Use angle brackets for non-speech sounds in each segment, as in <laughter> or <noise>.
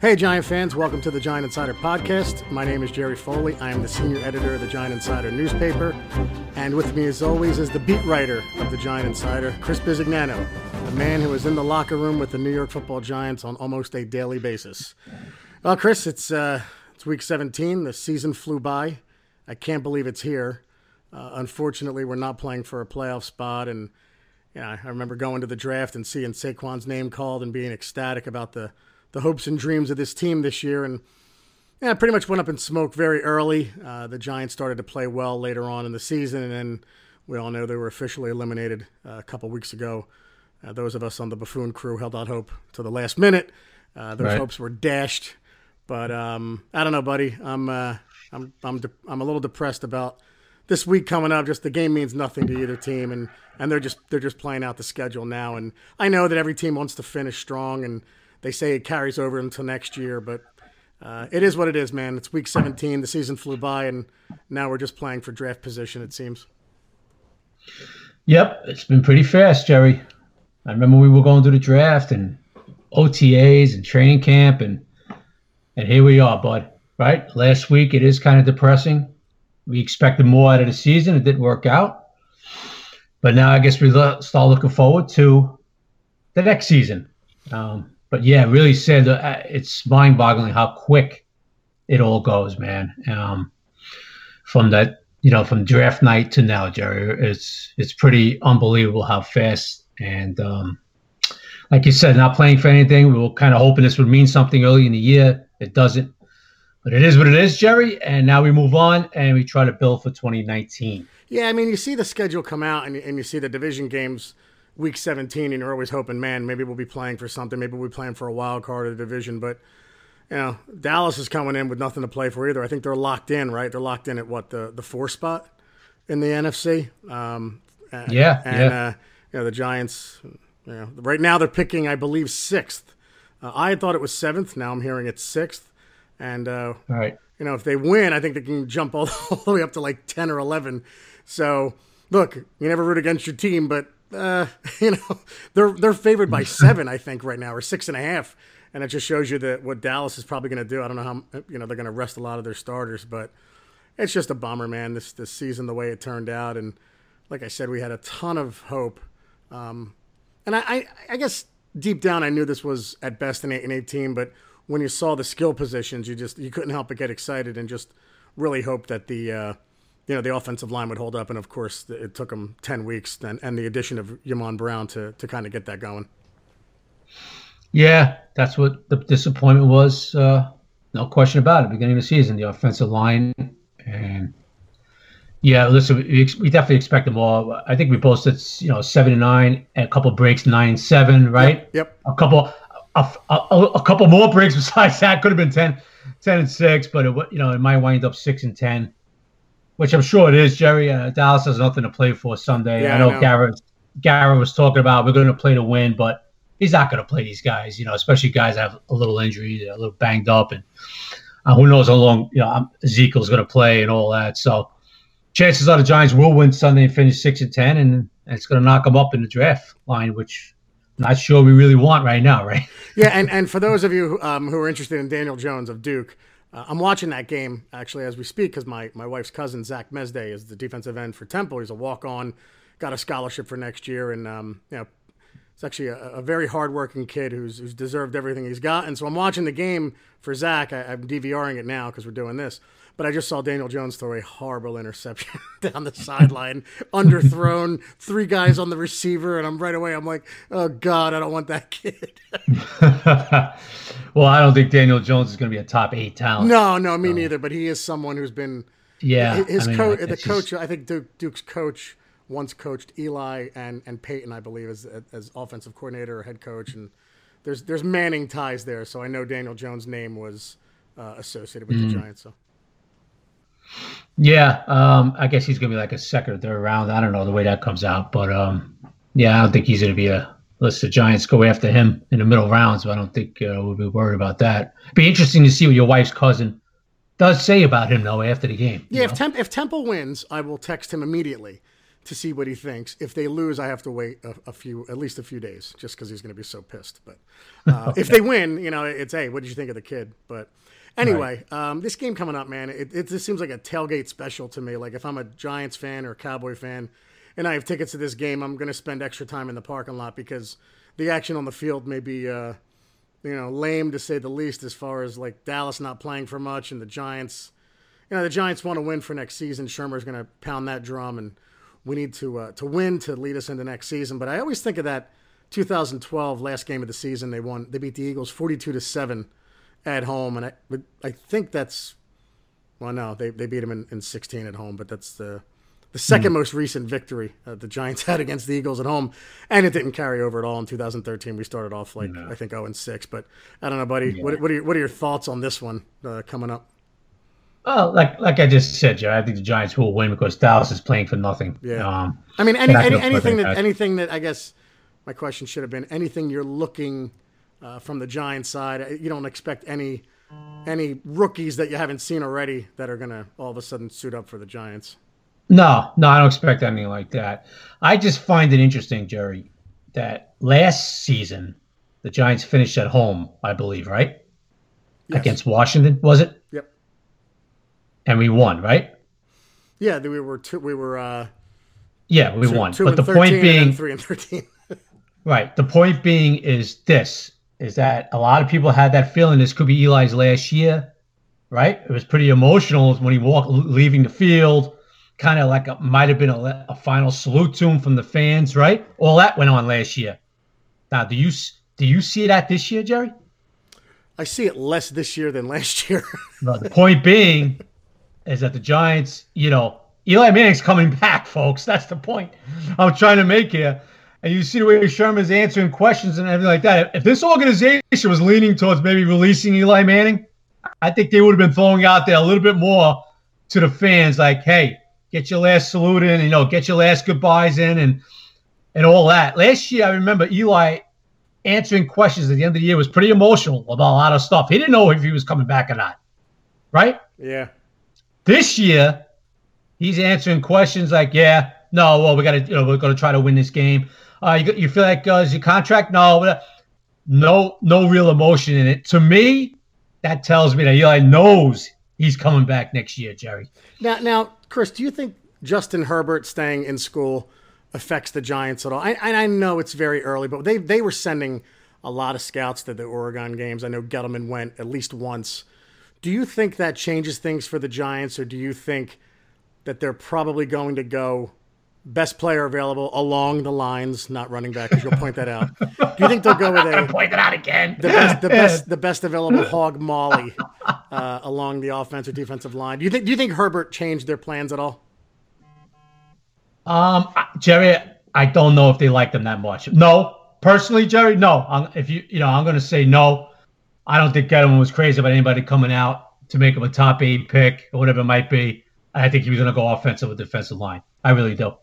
Hey, Giant fans, welcome to the Giant Insider Podcast. My name is Jerry Foley. I am the senior editor of the Giant Insider newspaper. And with me, as always, is the beat writer of the Giant Insider, Chris Bisignano, the man who is in the locker room with the New York football Giants on almost a daily basis. Well, Chris, it's, uh, it's week 17. The season flew by. I can't believe it's here. Uh, unfortunately, we're not playing for a playoff spot. And yeah, I remember going to the draft and seeing Saquon's name called and being ecstatic about the the hopes and dreams of this team this year. And yeah, pretty much went up in smoke very early. Uh, the Giants started to play well later on in the season, and then we all know they were officially eliminated uh, a couple weeks ago. Uh, those of us on the buffoon crew held out hope to the last minute. Uh, those right. hopes were dashed, but um, I don't know, buddy. I'm uh, I'm I'm de- I'm a little depressed about this week coming up. Just the game means nothing to either team, and and they're just they're just playing out the schedule now. And I know that every team wants to finish strong and they say it carries over until next year, but uh, it is what it is, man. It's week 17. The season flew by, and now we're just playing for draft position, it seems. Yep, it's been pretty fast, Jerry. I remember we were going to the draft and OTAs and training camp, and and here we are, bud. Right? Last week, it is kind of depressing. We expected more out of the season. It didn't work out. But now I guess we start looking forward to the next season. Um, but yeah, really said uh, it's mind boggling how quick it all goes, man. Um, from that, you know, from draft night to now, Jerry, it's it's pretty unbelievable how fast. And um, like you said, not playing for anything. We were kind of hoping this would mean something early in the year. It doesn't, but it is what it is, Jerry. And now we move on and we try to build for 2019. Yeah, I mean, you see the schedule come out and, and you see the division games week 17 and you're always hoping, man, maybe we'll be playing for something. Maybe we'll be playing for a wild card or the division. But, you know, Dallas is coming in with nothing to play for either. I think they're locked in, right? They're locked in at what, the, the four spot in the NFC? Um, yeah. And, yeah. Uh, you know, the Giants, you know, right now they're picking, I believe, sixth. Uh, I thought it was seventh. Now I'm hearing it's sixth. And, uh, all right. You know, if they win, I think they can jump all, <laughs> all the way up to like 10 or 11. So, look, you never root against your team, but uh, <laughs> you know, they're they're favored by <laughs> seven, I think, right now, or six and a half, and it just shows you that what Dallas is probably going to do. I don't know how you know they're going to rest a lot of their starters, but it's just a bummer, man. This this season, the way it turned out, and like I said, we had a ton of hope, um, and I, I, I guess deep down I knew this was at best an eight and eighteen, but when you saw the skill positions, you just you couldn't help but get excited and just really hope that the uh, you know the offensive line would hold up, and of course it took them ten weeks and, and the addition of Yamon Brown to to kind of get that going. Yeah, that's what the disappointment was. Uh, no question about it. Beginning of the season, the offensive line, and yeah, listen, we, we definitely expect them all. I think we posted, you know, seven and nine, and a couple breaks, nine seven, right? Yep. yep. A couple, a, a, a, couple more breaks <laughs> besides that could have been 10, 10 and six, but it, you know, it might wind up six and ten which I'm sure it is, Jerry. Uh, Dallas has nothing to play for Sunday. Yeah, I know, know. Garrett, Garrett was talking about we're going to play to win, but he's not going to play these guys, you know, especially guys that have a little injury, a little banged up, and uh, who knows how long you know Ezekiel's going to play and all that. So chances are the Giants will win Sunday and finish six and ten, and, and it's going to knock them up in the draft line, which I'm not sure we really want right now, right? yeah, and, and for those of you um, who are interested in Daniel Jones of Duke, uh, I'm watching that game actually as we speak because my, my wife's cousin Zach Mesday is the defensive end for Temple. He's a walk on, got a scholarship for next year, and um, you know, it's actually a, a, very hardworking kid who's who's deserved everything he's got. And so I'm watching the game for Zach. I, I'm DVRing it now because we're doing this. But I just saw Daniel Jones throw a horrible interception <laughs> down the sideline, underthrown, three guys on the receiver, and I'm right away. I'm like, oh god, I don't want that kid. <laughs> well, I don't think Daniel Jones is going to be a top eight talent. No, no, me so. neither. But he is someone who's been. Yeah, his I mean, coach, the coach. Just... I think Duke, Duke's coach once coached Eli and and Peyton, I believe, as as offensive coordinator or head coach, and there's there's Manning ties there. So I know Daniel Jones' name was uh, associated with mm. the Giants. So. Yeah, um, I guess he's gonna be like a second or third round. I don't know the way that comes out, but um, yeah, I don't think he's gonna be a. Unless the Giants go after him in the middle rounds, but I don't think uh, we'll be worried about that. Be interesting to see what your wife's cousin does say about him though after the game. Yeah, if, Temp- if Temple wins, I will text him immediately to see what he thinks. If they lose, I have to wait a, a few, at least a few days, just because he's going to be so pissed. But uh, if <laughs> they win, you know, it's hey, what did you think of the kid? But anyway, right. um, this game coming up, man, it, it just seems like a tailgate special to me. Like if I'm a Giants fan or a Cowboy fan, and I have tickets to this game, I'm going to spend extra time in the parking lot because the action on the field may be. Uh, you know, lame to say the least, as far as like Dallas not playing for much and the Giants. You know, the Giants want to win for next season. Shurmur's going to pound that drum, and we need to uh, to win to lead us into next season. But I always think of that 2012 last game of the season. They won. They beat the Eagles 42 to seven at home, and I I think that's well, no, they they beat them in, in 16 at home, but that's the the second mm. most recent victory uh, the Giants <laughs> had against the Eagles at home, and it didn't carry over at all in 2013. We started off like no. I think 0 and 6, but I don't know, buddy. Yeah. What, what, are your, what are your thoughts on this one uh, coming up? Well, like like I just said, Joe, I think the Giants will win because Dallas is playing for nothing. Yeah. Um, I mean, any, any anything that anything that I guess my question should have been anything you're looking uh, from the Giants side. You don't expect any any rookies that you haven't seen already that are going to all of a sudden suit up for the Giants. No, no, I don't expect anything like that. I just find it interesting, Jerry, that last season the Giants finished at home, I believe, right? Yes. Against Washington, was it? Yep. And we won, right? Yeah, we were two, we were uh Yeah, we two, won. Two but the point being 3 and 13. <laughs> right. The point being is this is that a lot of people had that feeling this could be Eli's last year, right? It was pretty emotional when he walked leaving the field kind of like a, might have been a, a, final salute to him from the fans, right? All that went on last year. Now, do you do you see that this year, Jerry? I see it less this year than last year. <laughs> no, the point being is that the Giants, you know, Eli Manning's coming back, folks. That's the point I'm trying to make here. And you see the way Shurmur's answering questions and everything like that. If this organization was leaning towards maybe releasing Eli Manning, I think they would have been throwing out there a little bit more to the fans, like, "Hey, get your last salute in, you know, get your last goodbyes in, and and all that. Last year, I remember Eli answering questions at the end of the year was pretty emotional about a lot of stuff. He didn't know if he was coming back or not, right? Yeah. This year, he's answering questions like, "Yeah, no, well, we got to, you know, we're going to try to win this game. Uh, you, you feel like uh, is your contract? No, no, no real emotion in it. To me, that tells me that Eli knows he's coming back next year, Jerry. Now, now, Chris, do you think Justin Herbert staying in school affects the Giants at all? I, I know it's very early, but they they were sending a lot of scouts to the Oregon games. I know Gettleman went at least once. Do you think that changes things for the Giants, or do you think that they're probably going to go best player available along the lines, not running back, because you'll point that out. Do you think they'll go with a <laughs> point it out again? The best, the best, <laughs> the best available hog molly uh, along the offensive defensive line. Do you think? Do you think Herbert changed their plans at all? Um, Jerry, I don't know if they like them that much. No, personally, Jerry, no. I'm, if you, you know, I'm going to say no. I don't think Gettleman was crazy about anybody coming out to make him a top eight pick or whatever it might be. I think he was going to go offensive or defensive line. I really do.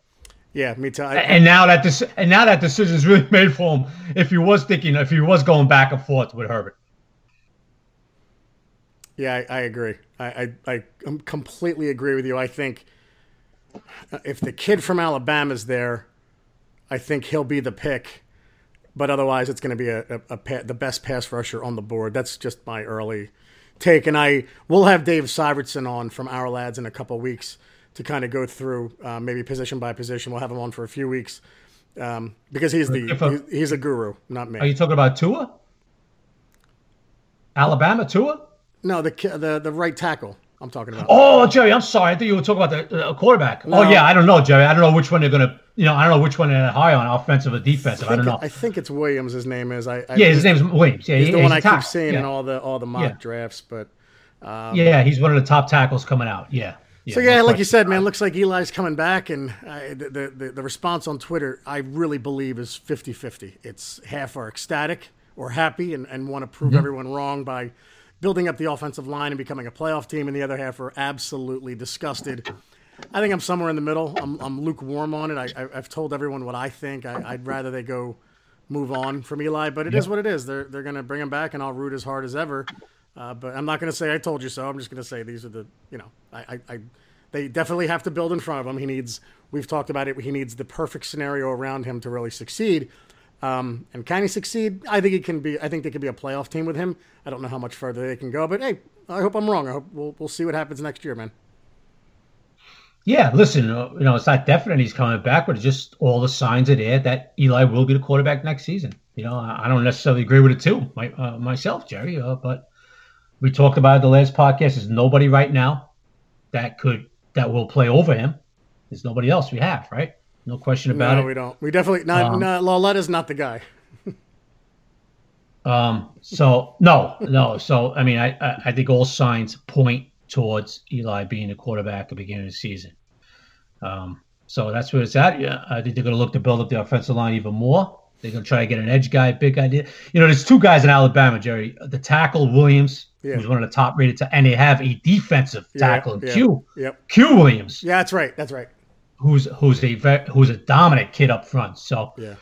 Yeah, me too. I, and now that this and now that decision is really <laughs> made for him, if he was thinking, if he was going back and forth with Herbert. Yeah, I, I agree. I, I I completely agree with you. I think uh, if the kid from Alabama is there, I think he'll be the pick. But otherwise, it's going to be a, a, a, the best pass rusher on the board. That's just my early take. And I will have Dave Syvertson on from Our Lads in a couple weeks to kind of go through uh, maybe position by position. We'll have him on for a few weeks um, because he's the he's, he's, a guru, not me. Are you talking about Tua? Alabama Tua? No, the the the right tackle. I'm talking about. Oh, Jerry, I'm sorry. I thought you were talking about the uh, quarterback. No. Oh, yeah, I don't know, Jerry. I don't know which one they're gonna. You know, I don't know which one they're high on, offensive or defensive. I, I don't know. I think it's Williams. His name is. I, I yeah, his name's Williams. Yeah, he's he, the one I top. keep seeing yeah. in all the all the mock yeah. drafts. But um, yeah, he's one of the top tackles coming out. Yeah. Yeah, so yeah, no like you said, man, looks like Eli's coming back, and uh, the, the the response on Twitter, I really believe, is 50-50. It's half are ecstatic or happy and, and want to prove mm-hmm. everyone wrong by building up the offensive line and becoming a playoff team, and the other half are absolutely disgusted. I think I'm somewhere in the middle. I'm, I'm lukewarm on it. I, have told everyone what I think. I, would rather they go move on from Eli, but it yep. is what it is. They're they're going to bring him back, and I'll root as hard as ever. Uh, but I'm not going to say I told you so. I'm just going to say these are the, you know, I, I, I they definitely have to build in front of him. He needs. We've talked about it. He needs the perfect scenario around him to really succeed. Um, and can he succeed? I think he can be. I think they could be a playoff team with him. I don't know how much further they can go, but hey, I hope I'm wrong. I hope we'll we'll see what happens next year, man. Yeah, listen, you know, it's not definite he's coming back, but just all the signs are there that Eli will be the quarterback next season. You know, I don't necessarily agree with it too, my, uh, myself, Jerry, uh, but we talked about it the last podcast. There's nobody right now that could that will play over him. There's nobody else we have, right? No question about no, it. we don't. We definitely not. Um, no, Lauletta's not the guy. <laughs> um. So no, no. So I mean, I I think all signs point towards Eli being the quarterback at the beginning of the season. Um, so that's where it's at. Yeah, I think they're going to look to build up the offensive line even more. They're going to try to get an edge guy, big idea. You know, there's two guys in Alabama, Jerry. The tackle Williams, yeah. who's one of the top rated, and they have a defensive tackle yeah, Q. Yep. Q Williams. Yeah, that's right. That's right. Who's who's a who's a dominant kid up front. So, yeah.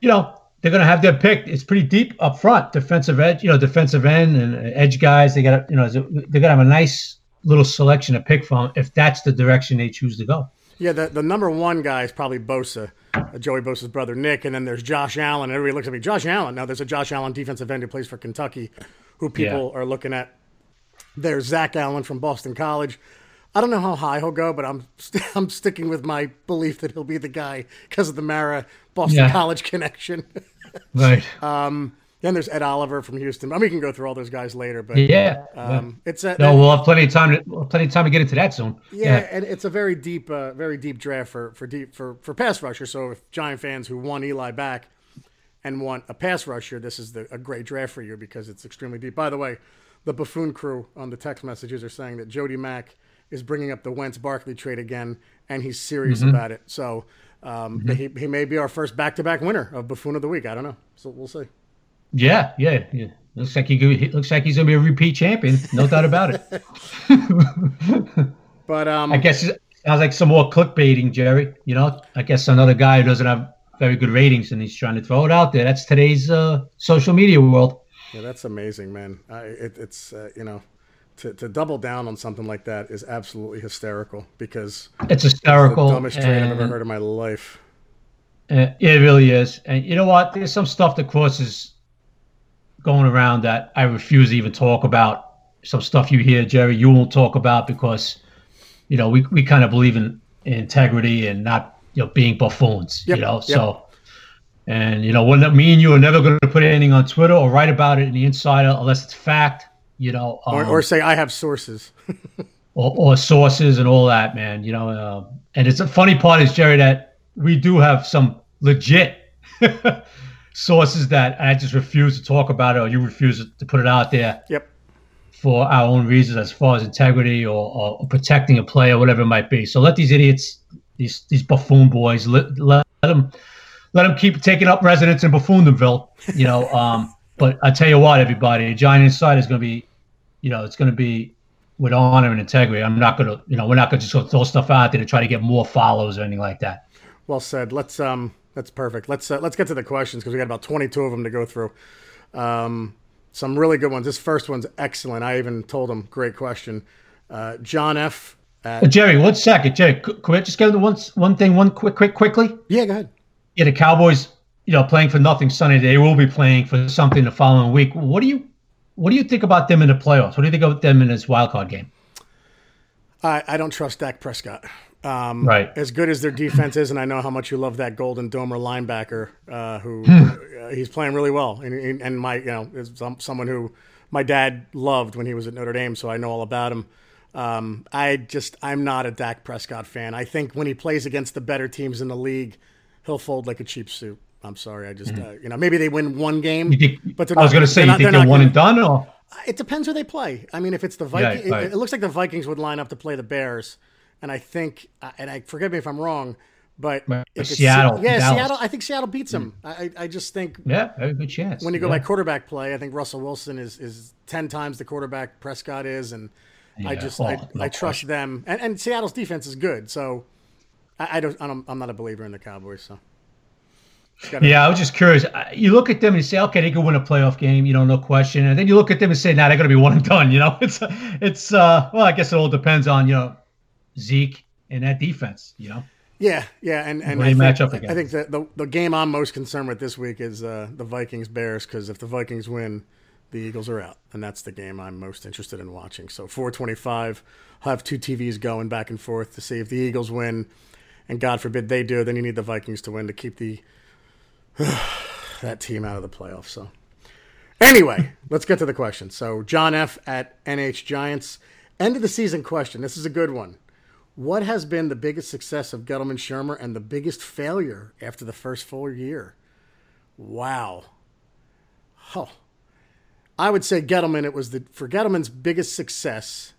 you know, they're going to have their pick. It's pretty deep up front, defensive edge, you know, defensive end and edge guys. They got, you know, they're going to have a nice little selection to pick from if that's the direction they choose to go. Yeah, the, the number one guy is probably Bosa, uh, Joey Bosa's brother Nick, and then there's Josh Allen. Everybody looks at me, Josh Allen. Now there's a Josh Allen defensive end who plays for Kentucky, who people yeah. are looking at. There's Zach Allen from Boston College. I don't know how high he'll go, but I'm i st- <laughs> I'm sticking with my belief that he'll be the guy because of the Mara Boston yeah. College connection. <laughs> right. Um, then there's Ed Oliver from Houston. I mean, we can go through all those guys later, but yeah, um, it's a, no. we'll have plenty of time. To, we'll plenty of time to get into that soon. Yeah, yeah. and it's a very deep, uh, very deep draft for for deep for for pass rusher. So if Giant fans who want Eli back and want a pass rusher, this is the, a great draft for you because it's extremely deep. By the way, the buffoon crew on the text messages are saying that Jody Mack is bringing up the Wentz Barkley trade again, and he's serious mm-hmm. about it. So um, mm-hmm. he, he may be our first back to back winner of buffoon of the week. I don't know. So we'll see. Yeah, yeah, yeah. Looks like he looks like he's gonna be a repeat champion, no doubt about it. <laughs> but um, I guess it sounds like some more clickbaiting, Jerry. You know, I guess another guy who doesn't have very good ratings and he's trying to throw it out there. That's today's uh, social media world. Yeah, that's amazing, man. I, it, it's uh, you know, to, to double down on something like that is absolutely hysterical because it's hysterical. It's the dumbest trade I've ever heard in my life. Uh, it really is, and you know what? There's some stuff that crosses going around that I refuse to even talk about. Some stuff you hear, Jerry, you won't talk about because, you know, we, we kind of believe in, in integrity and not, you know, being buffoons, yep. you know, yep. so. And you know, when me and you are never going to put anything on Twitter or write about it in the Insider unless it's fact. You know, um, or, or, say I have sources, <laughs> or, or, sources and all that, man. You know, uh, and it's a funny part is Jerry that we do have some legit <laughs> sources that I just refuse to talk about it, or you refuse to put it out there. Yep. For our own reasons, as far as integrity or, or protecting a player, whatever it might be. So let these idiots, these these buffoon boys, let, let them let them keep taking up residence in Buffoonville. You know, <laughs> um, but I tell you what, everybody, a Giant Inside is going to be, you know, it's going to be with honor and integrity. I'm not going to, you know, we're not going to just go throw stuff out there to try to get more follows or anything like that. Well said. Let's um that's perfect. Let's uh, let's get to the questions because we got about 22 of them to go through. Um, some really good ones. This first one's excellent. I even told him, great question. Uh, John F. At- uh, Jerry, one second, Jerry. Could we just get into one one thing, one quick, quick, quickly? Yeah, go ahead. Yeah, the Cowboys, you know, playing for nothing Sunday. They will be playing for something the following week. What do you what do you think about them in the playoffs? What do you think about them in this wild card game? I, I don't trust Dak Prescott. Um, right. As good as their defense is, and I know how much you love that Golden Domer linebacker, uh, who hmm. uh, he's playing really well, and, and my you know is some, someone who my dad loved when he was at Notre Dame, so I know all about him. Um, I just I'm not a Dak Prescott fan. I think when he plays against the better teams in the league, he'll fold like a cheap suit. I'm sorry, I just mm-hmm. uh, you know maybe they win one game, think, but I was going to say you think they're, they're one and done or it depends who they play. I mean, if it's the Vikings, yeah, right. it, it, looks like the Vikings would line up to play the Bears and I think, uh, and I forgive me if I'm wrong, but if Seattle, yeah, Dallas. Seattle. I think Seattle beats them. Mm. I, I just think, yeah, very good chance. When you go yeah. by quarterback play, I think Russell Wilson is is ten times the quarterback Prescott is, and yeah. I just oh, I, no I trust them. And, and Seattle's defense is good, so I, I don't I'm not a believer in the Cowboys. So. Yeah, I was just curious. You look at them and you say, okay, they could win a playoff game, you know, no question. And then you look at them and say, nah, they're going to be <laughs> one and done. You know, it's, it's, uh, well, I guess it all depends on, you know, Zeke and that defense. You know. Yeah, yeah, and and I you think, match up again. I think that the the game I'm most concerned with this week is uh, the Vikings Bears because if the Vikings win, the Eagles are out, and that's the game I'm most interested in watching. So 425, I'll have two TVs going back and forth to see if the Eagles win, and God forbid they do, then you need the Vikings to win to keep the <sighs> that team out of the playoffs. So anyway, let's get to the question. So John F at NH Giants, end of the season question. This is a good one. What has been the biggest success of Gettleman Shurmur and the biggest failure after the first full year? Wow. Oh. I would say Gettleman, it was the for Gettleman's biggest success,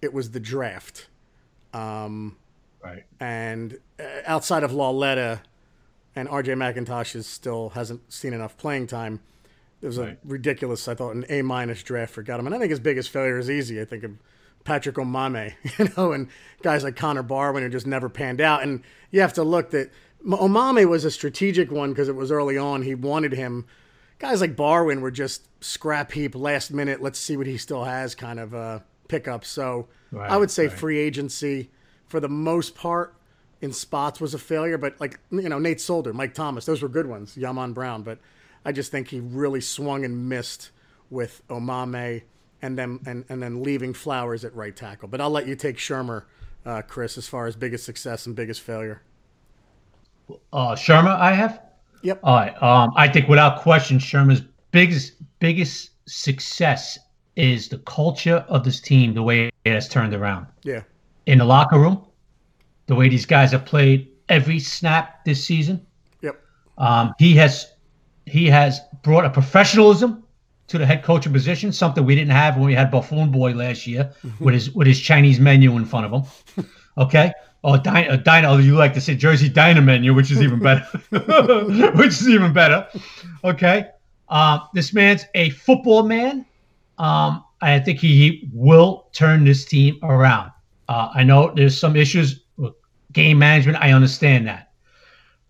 it was the draft. Right. And uh, outside of Lauletta and RJ McIntosh is still hasn't seen enough playing time. It was a Right. ridiculous, I thought, an A minus draft for Gettleman. I think his biggest failure is easy. I think of Patrick Omameh, <laughs> you know, and guys like Connor Barwin who just never panned out. And you have to look that Omameh was a strategic one because it was early on. He wanted him. Guys like Barwin were just scrap heap, last minute. Let's see what he still has kind of uh, pickups. So Right, I would say right. free agency for the most part in spots was a failure. But like you know, Nate Solder, Mike Thomas, those were good ones. Yaman Brown, but I just think he really swung and missed with Omameh and then and, and then leaving Flowers at right tackle. But I'll let you take Shurmur, uh, Chris, as far as biggest success and biggest failure. Uh, Shurmur, I have. Yep. All right. Um, I think without question, Shurmur's biggest biggest success is the culture of this team, the way it has turned around Yeah. in the locker room, the way these guys have played every snap this season. Yep. Um, he has he has brought a professionalism to the head coaching position, something we didn't have when we had Buffoon Boy last year with his with his Chinese menu in front of him. <laughs> Okay. Oh, Dino, uh, Dino, you like to say Jersey Diner menu, which is even better. <laughs> <laughs> which is even better. Okay. Um, this man's a football man. Um, I think he, he will turn this team around. Uh, I know there's some issues with game management. I understand that.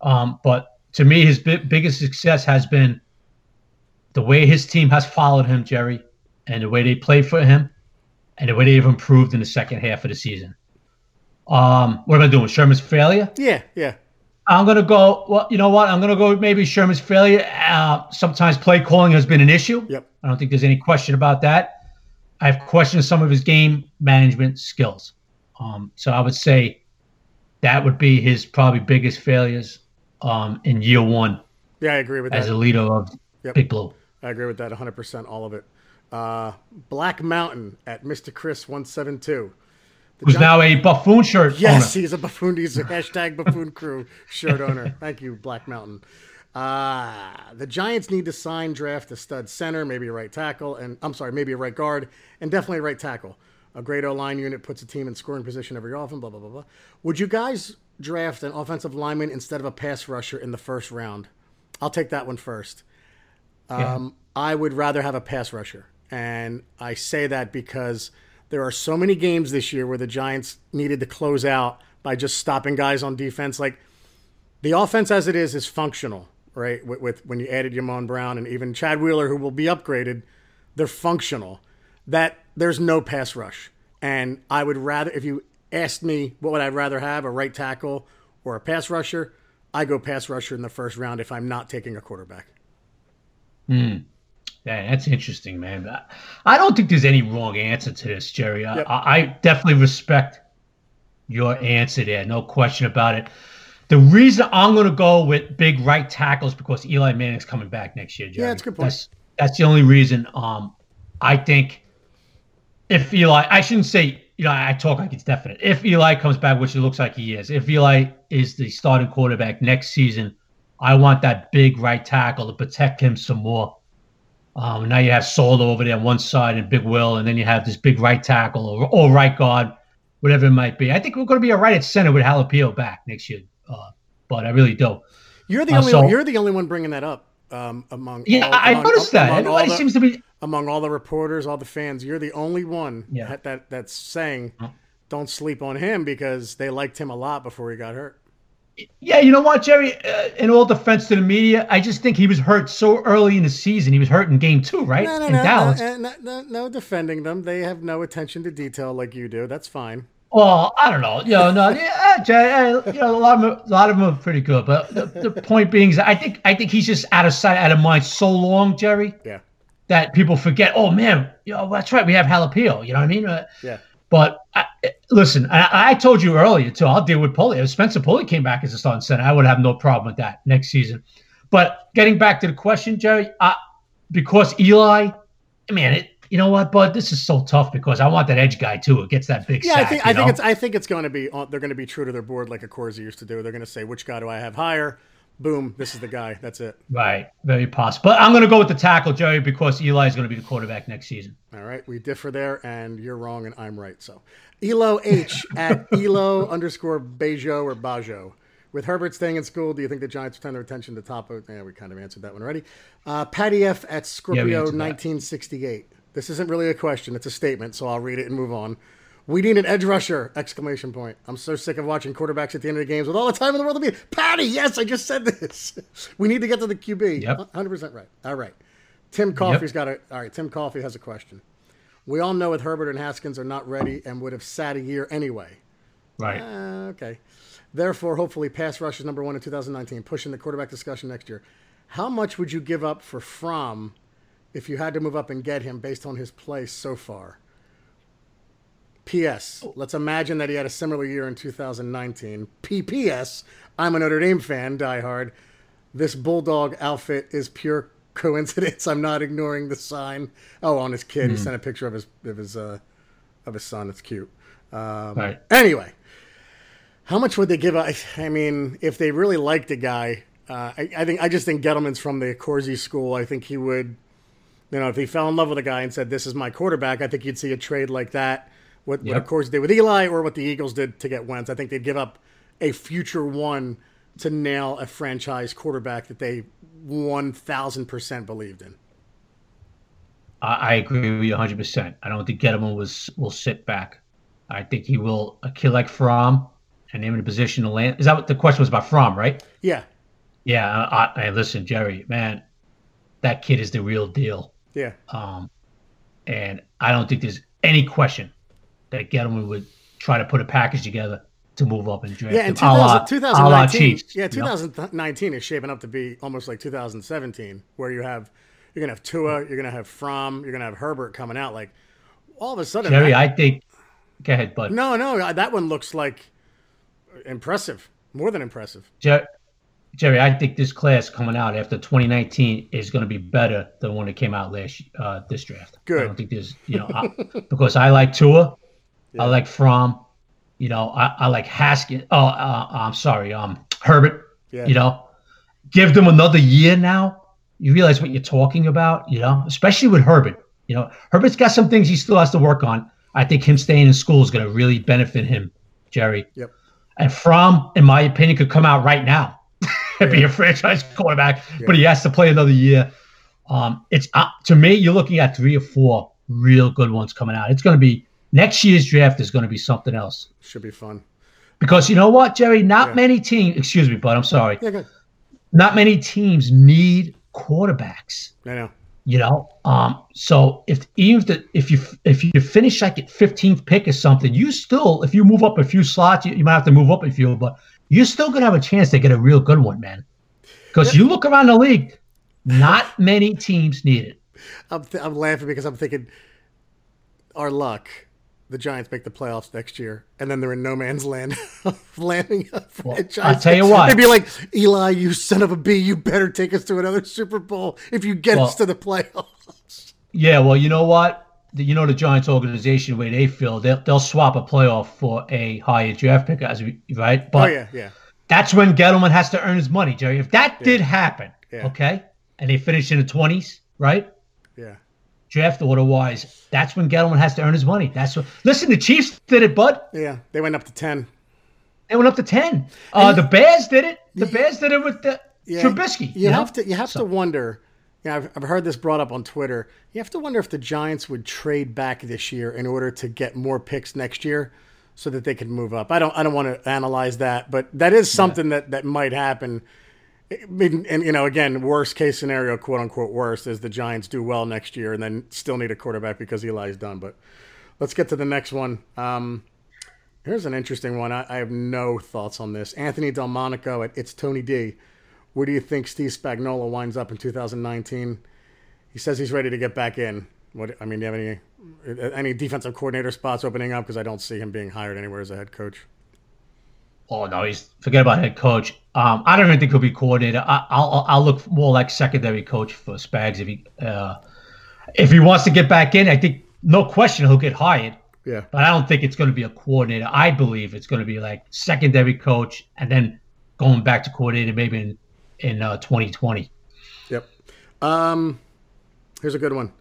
Um, but to me, his bi- biggest success has been the way his team has followed him, Jerry, and the way they played for him, and the way they've improved in the second half of the season. Um, what am I doing? Shurmur's failure? Yeah. Yeah. I'm gonna go. Well, you know what? I'm gonna go with maybe Shurmur's failure. Uh, sometimes play calling has been an issue. Yep. I don't think there's any question about that. I've questioned some of his game management skills. Um, so I would say that would be his probably biggest failures um, in year one Yeah. I agree with as that. As a leader of Yep. Big Blue. I agree with that 100%, all of it. Uh, Black Mountain at Mr. Chris 172. Who's now a buffoon shirt Yes, owner. he's a buffoon. He's a hashtag buffoon crew shirt owner. Thank you, Black Mountain. Uh, the Giants need to sign draft a stud center, maybe a right tackle, and I'm sorry, maybe a right guard, and definitely a right tackle. A great O line unit puts a team in scoring position every often. Blah blah blah blah. Would you guys draft an offensive lineman instead of a pass rusher in the first round? I'll take that one first. Um, I would rather have a pass rusher. And I say that because there are so many games this year where the Giants needed to close out by just stopping guys on defense. Like the offense as it is is functional, right? With, with when you added Yamon Brown and even Chad Wheeler, who will be upgraded, they're functional. That there's no pass rush. And I would rather, if you asked me what would I rather have, a right tackle or a pass rusher, I go pass rusher in the first round if I'm not taking a quarterback. Yeah, that's interesting, man. I- I don't think there's any wrong answer to this, Jerry. I, Yep. I definitely respect your answer there, no question about it. The reason I'm going to go with big right tackles because Eli Manning's coming back next year, Jerry. that's a good point. That's, that's the only reason. Um, I think if Eli, I shouldn't say, you know, I talk like it's definite. If Eli comes back, which it looks like he is, if Eli is the starting quarterback next season, I want that big right tackle to protect him some more. Um, now you have Solo over there on one side and Big Will, and then you have this big right tackle or, or right guard, whatever it might be. I think we're going to be all right at center with Jalapeno back next year, uh, but I really do. You're the Uh, only so- you're the only one bringing that up um, among Yeah, all, I among, noticed that. Everybody the, seems to be. among all the reporters, all the fans. You're the only one Yeah. that, that that's saying don't sleep on him because they liked him a lot before he got hurt. Yeah, you know what, Jerry? Uh, in all defense to the media, I just think he was hurt so early in the season. He was hurt in game two, right? No, no, in no, Dallas. no, no, no, no defending them. They have no attention to detail like you do. That's fine. Well, I don't know. You know, no, yeah, Jay, you know, a lot of them, a lot of them are pretty good. But the, the point being is, I think, I think he's just out of sight, out of mind so long, Jerry. Yeah. That people forget. Oh man, you know, that's right. We have jalapeno. You know what I mean? Uh, Yeah. But I, listen, I, I told you earlier too. I'll deal with Pulley. If Spencer Pulley came back as a starting center, I would have no problem with that next season. But getting back to the question, Jerry, uh, because Eli, man, it, you know what, Bud? This is so tough because I want that edge guy too. It gets that big. Yeah, sack, I think I think it's I think it's going to be they're going to be true to their board like Accorsi used to do. They're going to say which guy do I have higher? Boom, this is the guy. That's it. right, very possible. But I'm going to go with the tackle, Jerry, because Eli is going to be the quarterback next season. All right, we differ there, and you're wrong, and I'm right. So, Elo H <laughs> at Elo underscore Bejo or Bajo. With Herbert staying in school, do you think the Giants turn their attention to top? Of, yeah, we kind of answered that one already. Uh, Patty F at Scorpio that. 1968. This isn't really a question; it's a statement. So I'll read it and move on. We need an edge rusher! Exclamation point. I'm so sick of watching quarterbacks at the end of the games with all the time in the world to be. Patty, yes, I just said this. <laughs> we need to get to the QB. Yep. 100% right. All right. Tim Coffey's got a. All right, Tim Coffey has a question. We all know with Herbert and Haskins are not ready and would have sat a year anyway. Right. Uh, okay. Therefore, hopefully, pass rush is number one in 2019, pushing the quarterback discussion next year. How much would you give up for Fromm if you had to move up and get him based on his play so far? P.S. Let's imagine that he had a similar year in 2019. P.P.S. I'm a Notre Dame fan, diehard. This bulldog outfit is pure coincidence. <laughs> I'm not ignoring the sign. Oh, on his kid, he sent a picture of his of his uh, of his son. It's cute. Um, Right. Anyway, how much would they give? I, I mean, if they really liked the guy, uh, I, I think I just think Gettleman's from the Accorsi school. I think he would, you know, if he fell in love with a guy and said, "This is my quarterback," I think you'd see a trade like that. What, what Yep. Accorsi did with Eli, or what the Eagles did to get Wentz. I think they'd give up a future one to nail a franchise quarterback that they one thousand percent believed in. I, I agree with you 100. percent I don't think Gettleman was will sit back. I think he will a kid like Fromm and him in a position to land. Is that what the question was about Fromm, right? Yeah, Yeah. I, I listen, Jerry, man, that kid is the real deal. yeah, Um, and I don't think there's any question that Gettleman would try to put a package together to move up and draft yeah. And him. A la- 2000, a la 2019, Chiefs, yeah, you know? 2019 is shaping up to be almost like 2017, where you have you're gonna have Tua, you're gonna have Fromm, you're gonna have Herbert coming out. Like all of a sudden, Jerry, that- I think. Go ahead, bud. no, no, that one looks like impressive, more than impressive. Jer- Jerry, I think this class coming out after 2019 is going to be better than when it came out last uh, this draft. Good. I don't think there's, you know, I, <laughs> because I like Tua, I like Fromm, you know, I, I like Haskins. Oh, uh, I'm sorry, um, Herbert. Yeah. You know, give them another year now. You realize what you're talking about, you know, especially with Herbert. You know, Herbert's got some things he still has to work on. I think him staying in school is going to really benefit him, Jerry. Yep. And Fromm, in my opinion, could come out right now <laughs> and be a franchise quarterback, yeah. but he has to play another year. Um, it's uh, to me, you're looking at three or four real good ones coming out. It's going to be next year's draft is going to be something else Should be fun. because you know what, Jerry? Not Yeah. many teams. Excuse me, but I'm sorry. Yeah, good. Not many teams need quarterbacks. I know. You know, um, so if even if, the, if you if you finish like at 15th pick or something, you still if you move up a few slots, you, you might have to move up a few, but you're still gonna have a chance to get a real good one, man. Because you look around the league, not many teams need it. I'm, th- I'm laughing because I'm thinking, our luck, the Giants make the playoffs next year, and then they're in no man's land, <laughs> landing a franchise. I'll tell you what. they'd be like, Eli, you son of a b, you better take us to another Super Bowl if you get us to the playoffs. Yeah, well, you know what? The, you know the Giants organization the way they feel, they'll they'll swap a playoff for a higher draft pick, as we right. Oh But yeah, yeah, that's when Gettleman has to earn his money, Jerry. If that did happen, Yeah. okay, and they finish in the twenties, right? yeah. Draft order wise, that's when Gettleman has to earn his money. That's what. Listen, the Chiefs did it, bud. Yeah, they went up to ten. They went up to ten. Uh, the Bears did it. The Bears did it with the Yeah, Trubisky. You, know? have to you have to wonder. Yeah, I've, I've heard this brought up on Twitter. You have to wonder if the Giants would trade back this year in order to get more picks next year, so that they could move up. I don't I don't want to analyze that, but that is something that that might happen. And you know, again, worst case scenario, quote unquote, worst is the Giants do well next year and then still need a quarterback because Eli's done. But let's get to the next one. Um, Here's an interesting one. I, I have no thoughts on this. Anthony Delmonico at It's Tony D. Where do you think Steve Spagnuolo winds up in 2019? He says he's ready to get back in. What I mean, do you have any any defensive coordinator spots opening up? Because I don't see him being hired anywhere as a head coach. Oh no, he's forget about head coach. Um, I don't even think he'll be coordinator. I, will I'll look more like secondary coach for Spags if he uh, if he wants to get back in. I think no question he'll get hired. Yeah, but I don't think it's going to be a coordinator. I believe it's going to be like secondary coach and then going back to coordinator maybe in in uh, 2020. Yep. Um, here's a good one.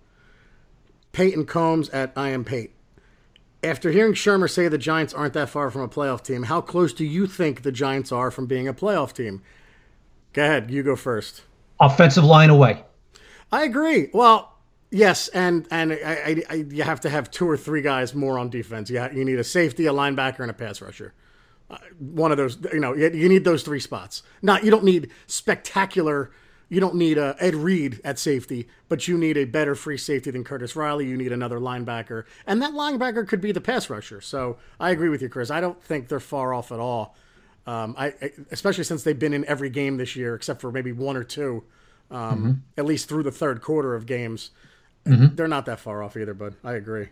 Peyton Combs at I am Pate. After hearing Shurmur say the Giants aren't that far from a playoff team, how close do you think the Giants are from being a playoff team? Go ahead, you go first. Offensive line away. I agree. Well, yes, and and I, I, I, you have to have two or three guys more on defense. You, you need a safety, a linebacker, and a pass rusher. Uh, one of those, you know, you, you need those three spots. Not you don't need spectacular you don't need a Ed Reed at safety, but you need a better free safety than Curtis Riley. You need another linebacker, and that linebacker could be the pass rusher. So I agree with you, Chris. I don't think they're far off at all. Um, I, I, especially since they've been in every game this year except for maybe one or two, um, mm-hmm. at least through the third quarter of games. Mm-hmm. They're not that far off either, but I agree.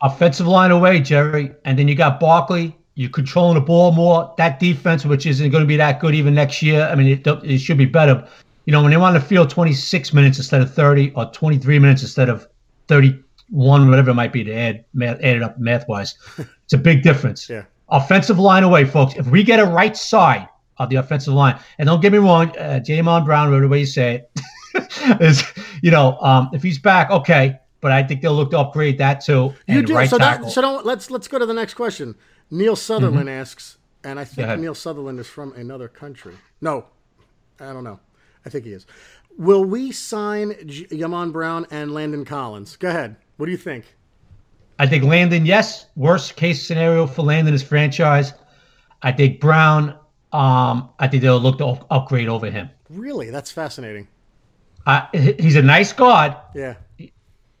Offensive line away, Jerry, and then you got Barkley. You're controlling the ball more. That defense, which isn't going to be that good even next year. I mean, it, it should be better you know, when they want to field 26 minutes instead of 30 or 23 minutes instead of 31, whatever it might be to add, math, add it up math wise, <laughs> it's a big difference. Yeah. Offensive line away, folks. If we get a right side of the offensive line, and don't get me wrong, uh, Jamon Brown, whatever way you say it, <laughs> is, you know, um, if he's back, okay. But I think they'll look to upgrade that too. You do. Right so, that, so don't, let's let's go to the next question. Neil Sutherland mm-hmm. asks, and I think Neil Sutherland is from another country. No, I don't know. I think he is. Will we sign J- Jamon Brown and Landon Collins? Go ahead. What do you think? I think Landon, yes. Worst case scenario for Landon is franchise. I think Brown, um, I think they'll look to upgrade over him. Really? That's fascinating. Uh, he's a nice guard. Yeah.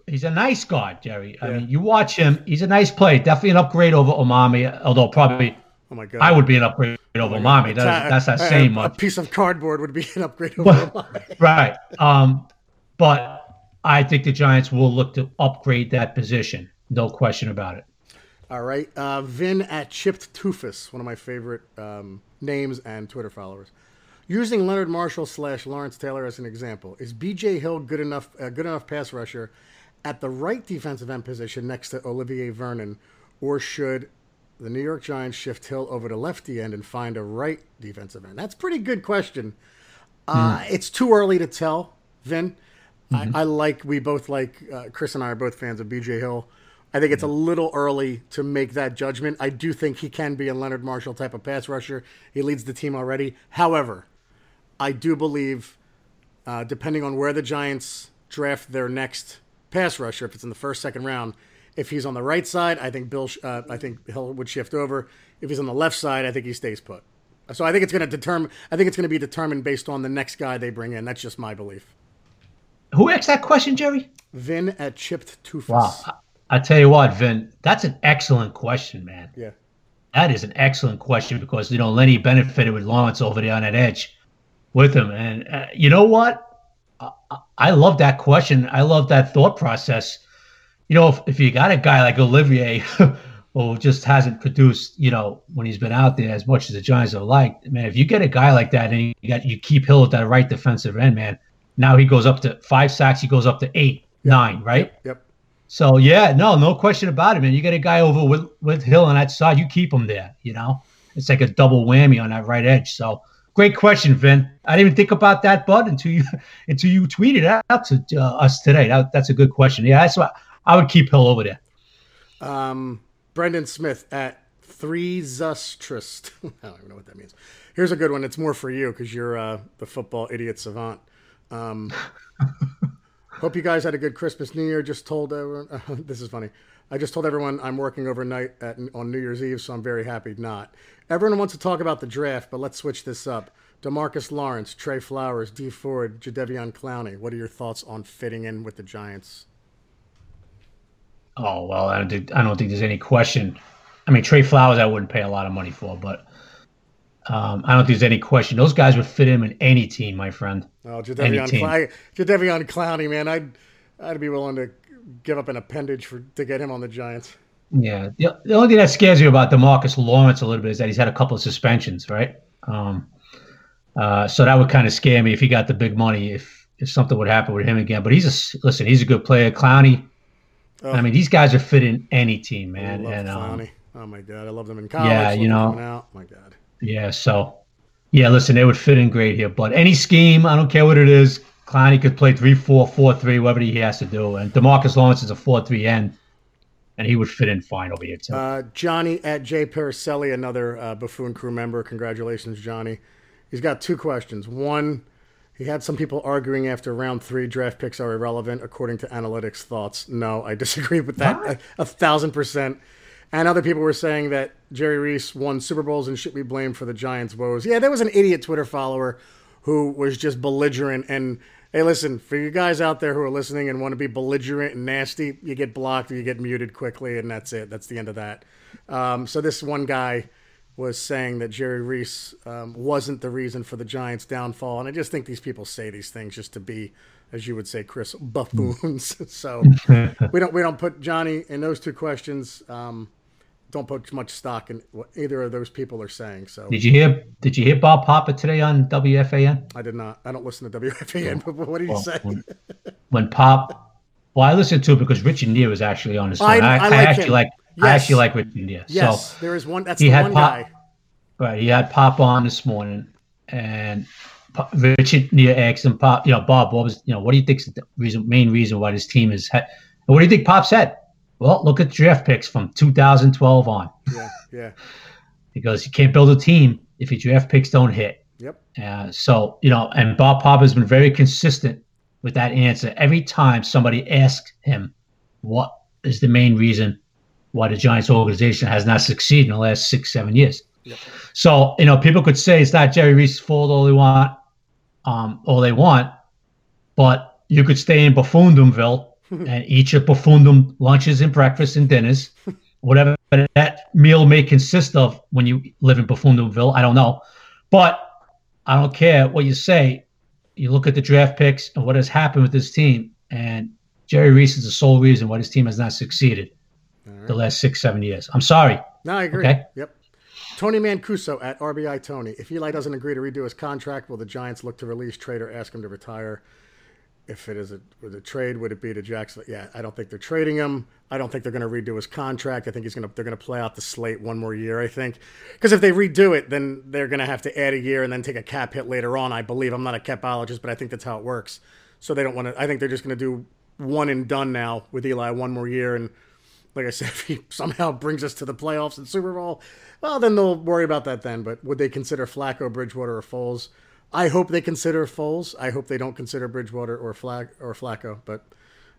He's a nice guard, Jerry. I mean, you watch him. He's a nice player. Definitely an upgrade over Omameh, although probably Oh my god! I would be an upgrade over oh mommy. That, that's that same a, a, piece of cardboard would be <laughs> an upgrade over mommy. <laughs> right. Um, but I think the Giants will look to upgrade that position. No question about it. All right. Uh, Vin at Chipped Toofus, one of my favorite um, names and Twitter followers. Using Leonard Marshall slash Lawrence Taylor as an example, is B.J. Hill good enough? A good enough pass rusher at the right defensive end position next to Olivier Vernon, or should the New York Giants shift Hill over to lefty end and find a right defensive end? That's a pretty good question. Uh, mm. It's too early to tell, Vin. Mm-hmm. I, I, like, we both like, uh, Chris and I are both fans of BJ Hill. I think it's a mm-hmm. little early to make that judgment. I do think he can be a Leonard Marshall type of pass rusher. He leads the team already. However, I do believe, uh, depending on where the Giants draft their next pass rusher, if it's in the first, second round, if he's on the right side, I think Bill, uh, I think Hill would shift over. If he's on the left side, I think he stays put. So I think it's going to determine. I think it's going to be determined based on the next guy they bring in. That's just my belief. Who asked that question, Jerry? Vin at Chipped Toofus. Wow. I, I tell you what, Vin, that's an excellent question, man. Yeah. That is an excellent question because you know Lenny benefited with Lawrence over there on that edge with him, and uh, you know what? I, I love that question. I love that thought process you know, if, if you got a guy like Olivier <laughs> who just hasn't produced, you know, when he's been out there as much as the Giants have liked, man, if you get a guy like that and you got you keep Hill at that right defensive end, man, now he goes up to five sacks, he goes up to eight, yep. nine, right? Yep. yep. So yeah, no, no question about it, man. You get a guy over with with Hill on that side, you keep him there. You know, it's like a double whammy on that right edge. So great question, Vin. I didn't even think about that, bud, until you <laughs> until you tweeted out to uh, us today. That, that's a good question. Yeah, that's what I would keep Hill over there. Um, Brendan Smith at three Zustrist. <laughs> I don't even know what that means. Here's a good one. It's more for you because you're uh, the football idiot savant. Um, <laughs> hope you guys had a good Christmas, New Year. Just told everyone. Uh, <laughs> this is funny. I just told everyone I'm working overnight at, on New Year's Eve, so I'm very happy not. Everyone wants to talk about the draft, but let's switch this up. Demarcus Lawrence, Trey Flowers, D Ford, Jadeveon Clowney. What are your thoughts on fitting in with the Giants? Oh well, I don't think I don't think there's any question I mean, Trey Flowers, I wouldn't pay a lot of money for, but um, I don't think there's any question. Those guys would fit him in any team, my friend. Oh, Jadeveon, Cl- Jadeveon Clowney, man, I'd I'd be willing to give up an appendage for to get him on the Giants. Yeah, the, the only thing that scares me about Demarcus Lawrence a little bit is that he's had a couple of suspensions, right? Um, uh, so that would kind of scare me if he got the big money if if something would happen with him again. But he's a listen, he's a good player. Clowney, oh. I mean, these guys are fit in any team, man. and um, oh my god, I love them in college. Yeah, you know, out. my god. Yeah, so yeah, listen, they would fit in great here. But any scheme, I don't care what it is. Clowney could play three four, four three, whatever he has to do. And Demarcus Lawrence is a four three end, and he would fit in fine over here too. Uh, Johnny at J Paracelli, another uh, buffoon crew member. Congratulations, Johnny. He's got two questions. One, he had some people arguing after round three draft picks are irrelevant according to analytics thoughts. No, I <laughs> disagree with that a, a, thousand percent. And other people were saying that Jerry Reese won Super Bowls and should be blamed for the Giants' woes. Yeah, there was an idiot Twitter follower who was just belligerent. And hey, listen, for you guys out there who are listening and want to be belligerent and nasty, you get blocked or you get muted quickly, and that's it. That's the end of that. Um, so this one guy was saying that Jerry Reese um, wasn't the reason for the Giants' downfall, and I just think these people say these things just to be, as you would say, Chris, buffoons. <laughs> so we don't we don't put Johnny in those two questions. Um, don't put much stock in what either of those people are saying. So did you hear? Did you hear Bob Papa today on WFAN? I did not. I don't listen to WFAN. <laughs> But what did well, say? When, <laughs> when, Pop, well, I listened to it because Richard Neer was actually on his phone. I, I, I, like actually him. like. Yes. I actually like Richard Neer. Yes, so there is one. That's he the had one Pop, guy. Right, he had Pop on this morning, and Richard Neer asked him, "Pop, you know, Bob, what was, you know, what do you think's the reason, main reason why this team is? Ha- what do you think Pop said?" Well, look at draft picks from 2012 on. Yeah, yeah. <laughs> because you can't build a team if your draft picks don't hit. Yep. Uh, so, you know, and Bob Pop has been very consistent with that answer. Every time somebody asks him what is the main reason why the Giants organization has not succeeded in the last six, seven years. Yep. So, you know, people could say it's not Jerry Reese's fault all they want, um, all they want, but you could stay in Buffoondomville <laughs> and eat your buffoondom lunches and breakfasts and dinners, <laughs> whatever that meal may consist of when you live in Buffoondomville. I don't know. But I don't care what you say. You look at the draft picks and what has happened with this team, and Jerry Reese is the sole reason why this team has not succeeded right. the last six, seven years. I'm sorry. No, I agree. Okay? Yep. Tony Mancuso at RBI Tony. If Eli doesn't agree to redo his contract, will the Giants look to release, trade, or ask him to retire? if it is a, with a trade, would it be to Jackson? Yeah, I don't think they're trading him. I don't think they're going to redo his contract. I think he's going to they're going to play out the slate one more year. I think because if they redo it, then they're going to have to add a year and then take a cap hit later on. I believe I'm not a capologist, but I think that's how it works. So they don't want to. I think they're just going to do one and done now with Eli one more year. And like I said, <laughs> if he somehow brings us to the playoffs and Super Bowl, well, then they'll worry about that then. But would they consider Flacco, Bridgewater, or Foles? I hope they consider Foles. I hope they don't consider Bridgewater or Flack or Flacco. But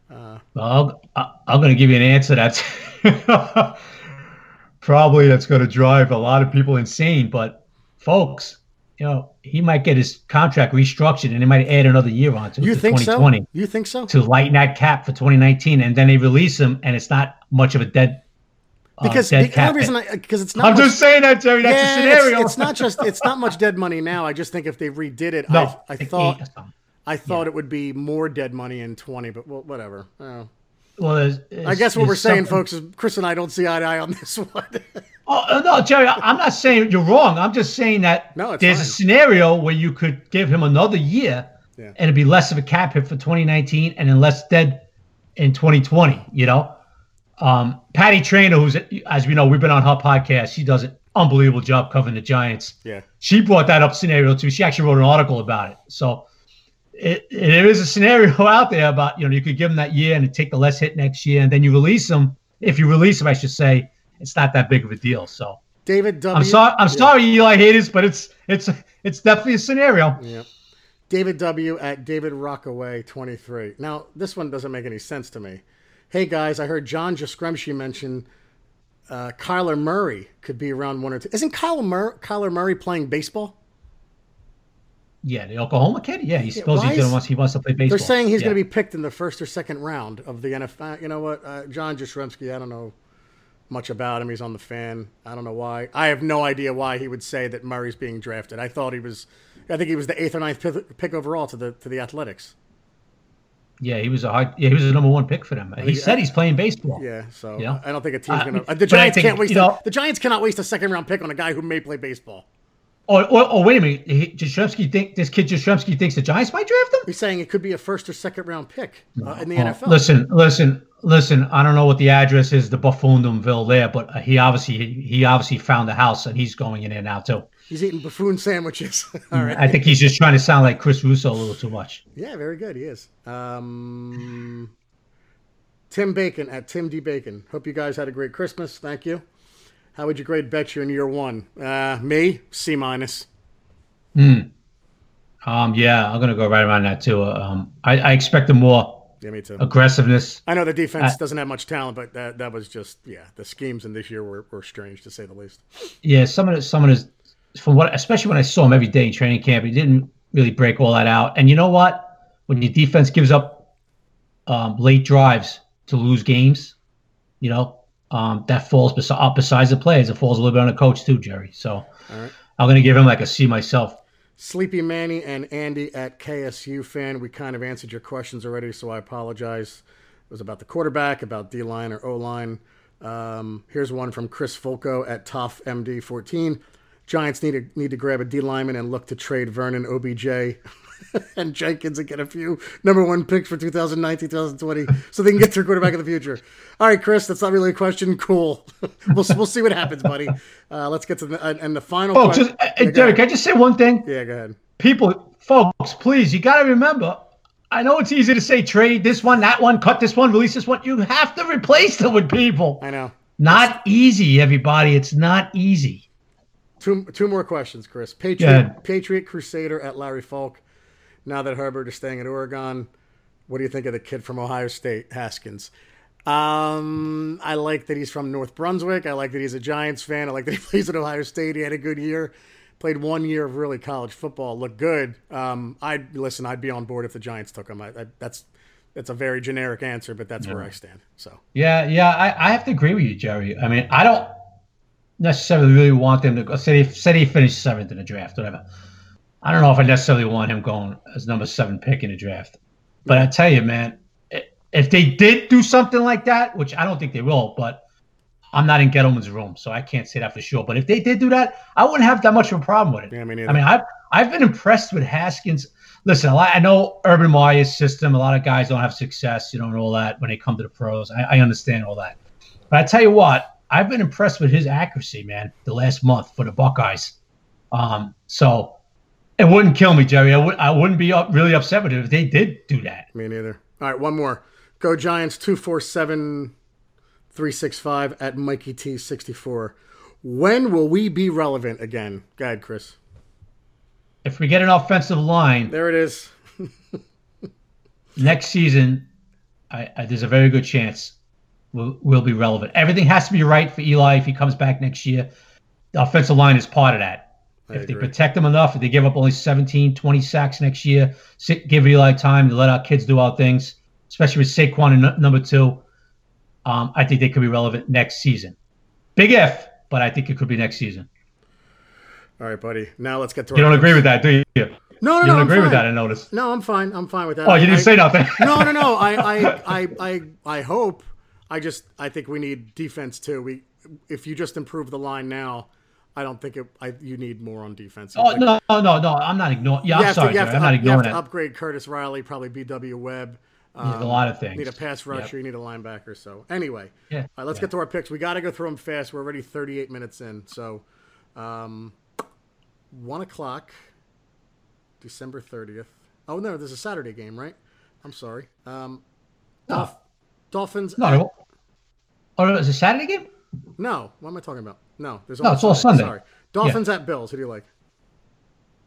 uh, well, i am going to give you an answer that's <laughs> probably that's going to drive a lot of people insane. But folks, you know, he might get his contract restructured and they might add another year on to, you to think 2020. So? You think so? To lighten that cap for 2019, and then they release him, and it's not much of a dead uh, because uh, the only reason I because it's not. I'm much, just saying that, Jerry. That's yeah, a scenario. It's, it's, not just it's not much dead money now. I just think if they redid it, no, I, I thought I thought yeah. it would be more dead money in 20, but well, whatever. Oh. Well, it's, it's, I guess what we're saying, folks, is Chris and I don't see eye to eye on this one. <laughs> oh uh, no, Jerry, I'm not saying you're wrong. I'm just saying that no, there's fine. a scenario where you could give him another year, yeah. and it'd be less of a cap hit for 2019, and then less dead in 2020. You know. Um, Patty Traina, who's as we know, we've been on her podcast. She does an unbelievable job covering the Giants. Yeah, she brought that up scenario too. She actually wrote an article about it. So it, it, there is a scenario <laughs> out there about you know you could give them that year and take the less hit next year, and then you release them. If you release them, I should say, it's not that big of a deal. So David W. I'm sorry. I'm yeah. sorry, Eli haters, but it's it's it's definitely a scenario. Yeah. David W. at David Rockaway 23. Now this one doesn't make any sense to me hey guys, I heard John Jastremski mention uh, Kyler Murray could be around one or two. Isn't Kyler, Mur- Kyler Murray playing baseball? Yeah, the Oklahoma kid. Yeah, he suppose he's gonna wants he wants to play baseball. They're saying he's yeah. going to be picked in the first or second round of the NFL. You know what, uh, John Jastremski, I don't know much about him. He's on the fan. I don't know why. I have no idea why he would say that Murray's being drafted. I thought he was. I think he was the eighth or ninth pick, pick overall to the to the Athletics. Yeah, he was a high, yeah, he was the number one pick for them. He said he's playing baseball. Yeah, so Yeah. I don't think a team's Uh, gonna. but the Giants think, can't waste. you know- a, the Giants cannot waste a second round pick on a guy who may play baseball. Oh, oh, oh wait a minute. He, Jastremski think this kid Jastremski thinks the Giants might draft him. He's saying it could be a first or second round pick uh, in the Oh, NFL. Listen, listen, listen. I don't know what the address is, the Buffoondomville there, but he obviously he, obviously found the house and he's going in there now too. He's eating buffoon sandwiches. <laughs> All right. I think he's just trying to sound like Chris Russo a little too much. Yeah, very good. He is. Um, Tim Bacon at Tim D Bacon. Hope you guys had a great Christmas. Thank you. How would you grade Bettcher in year one? Uh, me C minus. Um, yeah, I'm gonna go right around that too. Um, I, I expected more Yeah, me too. aggressiveness. I know the defense doesn't have much talent, but that that was just yeah. The schemes in this year were, were strange to say the least. Yeah, some of the some of his from what especially when I saw him every day in training camp, he didn't really break all that out. And you know what? When your defense gives up um, late drives to lose games, you know um, that falls bes- besides the players. It falls a little bit on the coach too, Jerry. So right. I'm gonna give him like a C myself. Sleepy Manny and Andy at KSU fan. We kind of answered your questions already, so I apologize. It was about the quarterback, about D line or O line. Um, here's one from Chris Folco at Tough MD 14. Giants need to need to grab a D lineman and look to trade Vernon OBJ <laughs> <laughs> and Jenkins and get a few number one picks for 2019 2020 so they can get their quarterback in the future. All right, Chris, that's not really a question. Cool. <laughs> we'll, we'll see what happens, buddy. Uh, let's get to the and, and the final. Oh, que- just uh, Yeah, Jerry, can I just say one thing? yeah, go ahead. People, folks, please, you got to remember. I know it's easy to say trade this one, that one, cut this one, release this one. You have to replace them with people. I know. Not easy, everybody. It's not easy. Two, two more questions, Chris. Patriot. Patriot Crusader at Larry Falk. Now that Herbert is staying at Oregon, what do you think of the kid from Ohio State, Haskins? Um, I like that he's from North Brunswick. I like that he's a Giants fan. I like that he <laughs> plays at Ohio State. He had a good year. Played one year of really college football. Looked good. Um, I'd listen. I'd be on board if the Giants took him. I, I, that's that's a very generic answer, but that's where I stand. So Yeah, yeah, I, I have to agree with you, Jerry. I mean, I don't necessarily really want them to go. Say they, say they finish seventh in the draft, whatever. I don't know if I necessarily want him going as number seven pick in the draft. But I tell you, man, if they did do something like that, which I don't think they will, but I'm not in Gettleman's room, so I can't say that for sure. But if they did do that, I wouldn't have that much of a problem with it. yeah, me neither. I mean, I've I've been impressed with Haskins. Listen, a lot, I know Urban Meyer's system. A lot of guys don't have success, you know, and all that when they come to the pros. I, I understand all that, but I tell you what, I've been impressed with his accuracy, man. The last month for the Buckeyes. Um, so it wouldn't kill me, Jerry. I would I wouldn't be up, really upset with it if they did do that. Me neither. All right, one more. Go Giants 247 365 at Mikey T64. When will we be relevant again? Go ahead, Chris. If we get an offensive line There it is. <laughs> next season, I, I, there's a very good chance we'll, we'll be relevant. Everything has to be right for Eli if he comes back next year. The offensive line is part of that. I if they protect them enough, if they give up only 17, 20 sacks next year, sit, give Eli time to let our kids do our things, especially with Saquon in n- number two, um, I think they could be relevant next season. Big if, but I think it could be next season. All right, buddy. Now let's get to You our don't agree with that, do you? You No, no, no. don't I'm agree with that, I noticed. No, I'm fine. I'm fine with that. Oh, you didn't I- say nothing. <laughs> no, no, no. I, <laughs> I, I, I, I hope. I just, I think we need defense too. We, if you just improve the line now, I don't think it. I, you need more on defense. Oh, Like, no, no, no, no. I'm not ignoring. Yeah, I'm sorry, to, you have to, I'm not up- you have ignoring to it. upgrade Curtis Riley, probably B.W. Webb. Um, a lot of things. You need a pass rusher. You need a linebacker. So anyway, Yeah. all right, let's get to our picks. We got to go through them fast. We're already 38 minutes in. So, um, one o'clock, December 30th. Oh no, there's a Saturday game, right? I'm sorry. Um, Dolph- Dolphins. No, no. Oh, no, is it Saturday game? No, what am I talking about? No, there's No, it's all Sunday. Sorry. Dolphins at Bills. Who do you like?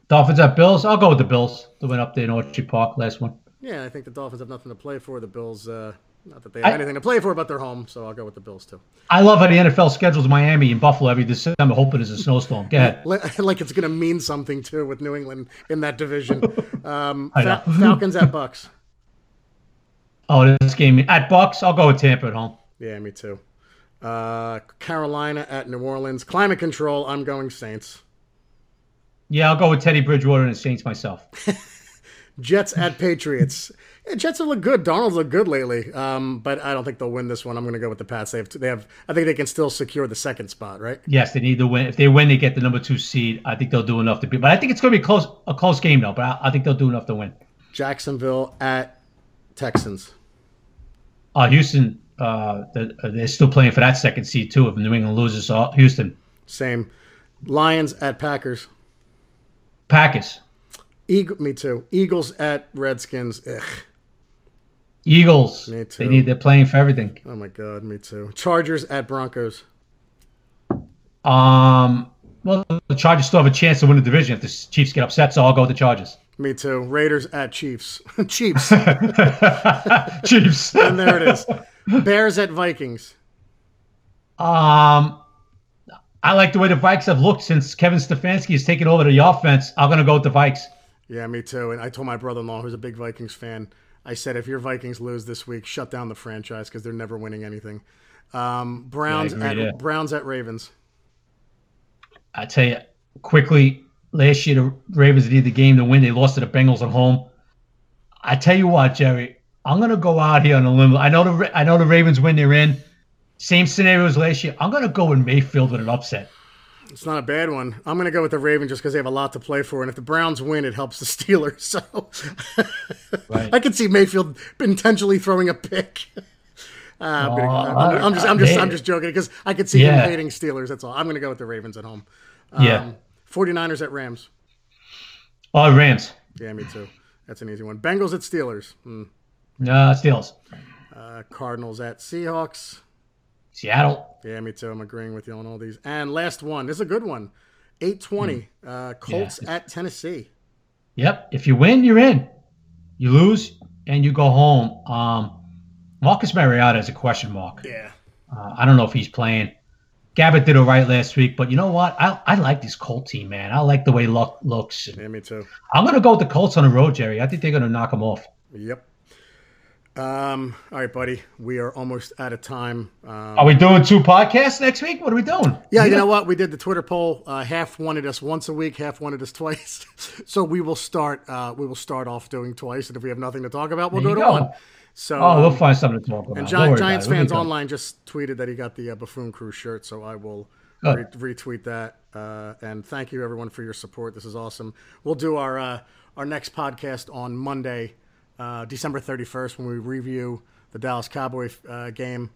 Dolphins at Bills. I'll go with the Bills. The went up there in Orchard Park last one. Yeah, I think the Dolphins have nothing to play for. The Bills, uh, not that they have I- anything to play for, but they're home, so I'll go with the Bills too. I love how the NFL schedules Miami and Buffalo every December, hoping there's a snowstorm. Go ahead. <laughs> Like it's going to mean something too with New England in that division. <laughs> Um, I Fa- know. <laughs> Falcons at Bucs. Oh, this game at Bucs. I'll go with Tampa at home. Yeah, me too. Uh, Carolina at New Orleans. Climate control. I'm going Saints. Yeah, I'll go with Teddy Bridgewater and the Saints myself. <laughs> Jets at Patriots. Yeah, Jets have looked good. Darnold's looked good lately, um, but I don't think they'll win this one. I'm going to go with the Pats. They have, they have. I think they can still secure the second spot, right? Yes, they need to win. If they win, they get the number two seed. I think they'll do enough to beat. But I think it's going to be close, a close game though. But I, I think they'll do enough to win. Jacksonville at Texans. Uh, Houston, uh, they're still playing for that second seed too. If New England loses, Houston. Same. Lions at Packers. Packers. Eagle, me too. Eagles at Redskins. Ugh. Eagles. Me too. They need. They're playing for everything. Oh my god, me too. Chargers at Broncos. Um. Well, the Chargers still have a chance to win the division if the Chiefs get upset, so I'll go with the Chargers. Me too. Raiders at Chiefs. <laughs> Chiefs. <laughs> Chiefs. <laughs> and there it is. Bears at Vikings. Um, I like the way the Vikes have looked since Kevin Stefanski has taken over the offense. I'm going to go with the Vikes. Yeah, me too. And I told my brother-in-law, who's a big Vikings fan, I said, if your Vikings lose this week, shut down the franchise because they're never winning anything. Um, Browns Yeah, agree, at yeah. Browns at Ravens. I tell you quickly, last year the Ravens needed the game to win. They lost to the Bengals at home. I tell you what, Jerry, I'm gonna go out here on a limb. I know the I know the Ravens win. They're in. Same scenario as last year. I'm gonna go with Mayfield with an upset. It's not a bad one. I'm going to go with the Ravens just because they have a lot to play for, and if the Browns win, it helps the <laughs> Steelers. So Right. I could see Mayfield intentionally throwing a pick. <laughs> Uh, Oh, I'm- I'm just, I'm just. I'm just joking because I could see him hating Steelers. That's all. I'm going to go with the Ravens at home. yeah. 49ers at Rams. Oh, Rams. Yeah, me too. That's an easy one. Bengals at Steelers. Hmm. Uh, Steelers. Uh, Cardinals at Seahawks. Seattle. Yeah, me too. I'm agreeing with you on all these. And last one. This is a good one. 820. Uh, Colts Yeah. at Tennessee. Yep. If you win, you're in. You lose, and you go home. Um, Marcus Mariota is a question mark. Yeah. Uh, I don't know if he's playing. Gabbert did all right last week, but you know what? I, I like this Colt team, man. I like the way Luck looks. Yeah, me too. I'm going to go with the Colts on the road, Jerry. I think they're going to knock them off. Yep. Um, all right, buddy. We are almost out of time. Um, Are we doing two podcasts next week? What are we doing? yeah, you know what? We did the Twitter poll. Uh, half wanted us once a week, half wanted us <laughs> twice. so we will start. Uh, we will start off doing twice, and if we have nothing to talk about, we'll to go. one. So Oh, we'll um, find something to talk about. And Don't Gi- worry about Giants it. Fans online just tweeted that he got the uh, Buffoon Crew shirt, so I will re- retweet that. Uh, and thank you everyone for your support. This is awesome. We'll do our uh, our next podcast on Monday, uh, December thirty first, when we review the Dallas Cowboy uh, game.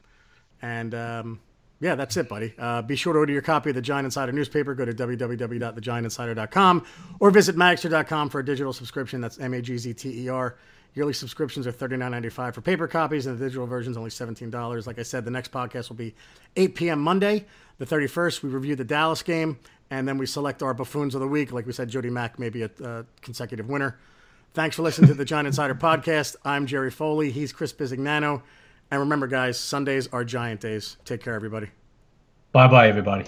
And um, yeah, that's it, buddy. Uh, be sure to order your copy of the Giant Insider newspaper. Go to www.thegiantinsider.com or visit magzter.com for a digital subscription. That's M A G Z T E R. Yearly subscriptions are $39.95 for paper copies, and the digital version is only $17. Like I said, the next podcast will be 8 p.m. Monday, the 31st. We review the Dallas game, and then we select our buffoons of the week. Like we said, Jody Mack may be a uh, consecutive winner. Thanks for listening to the Giant Insider podcast. I'm Jerry Foley. He's Chris Bizignano. And remember, guys, Sundays are Giant days. Take care, everybody. Bye bye, everybody.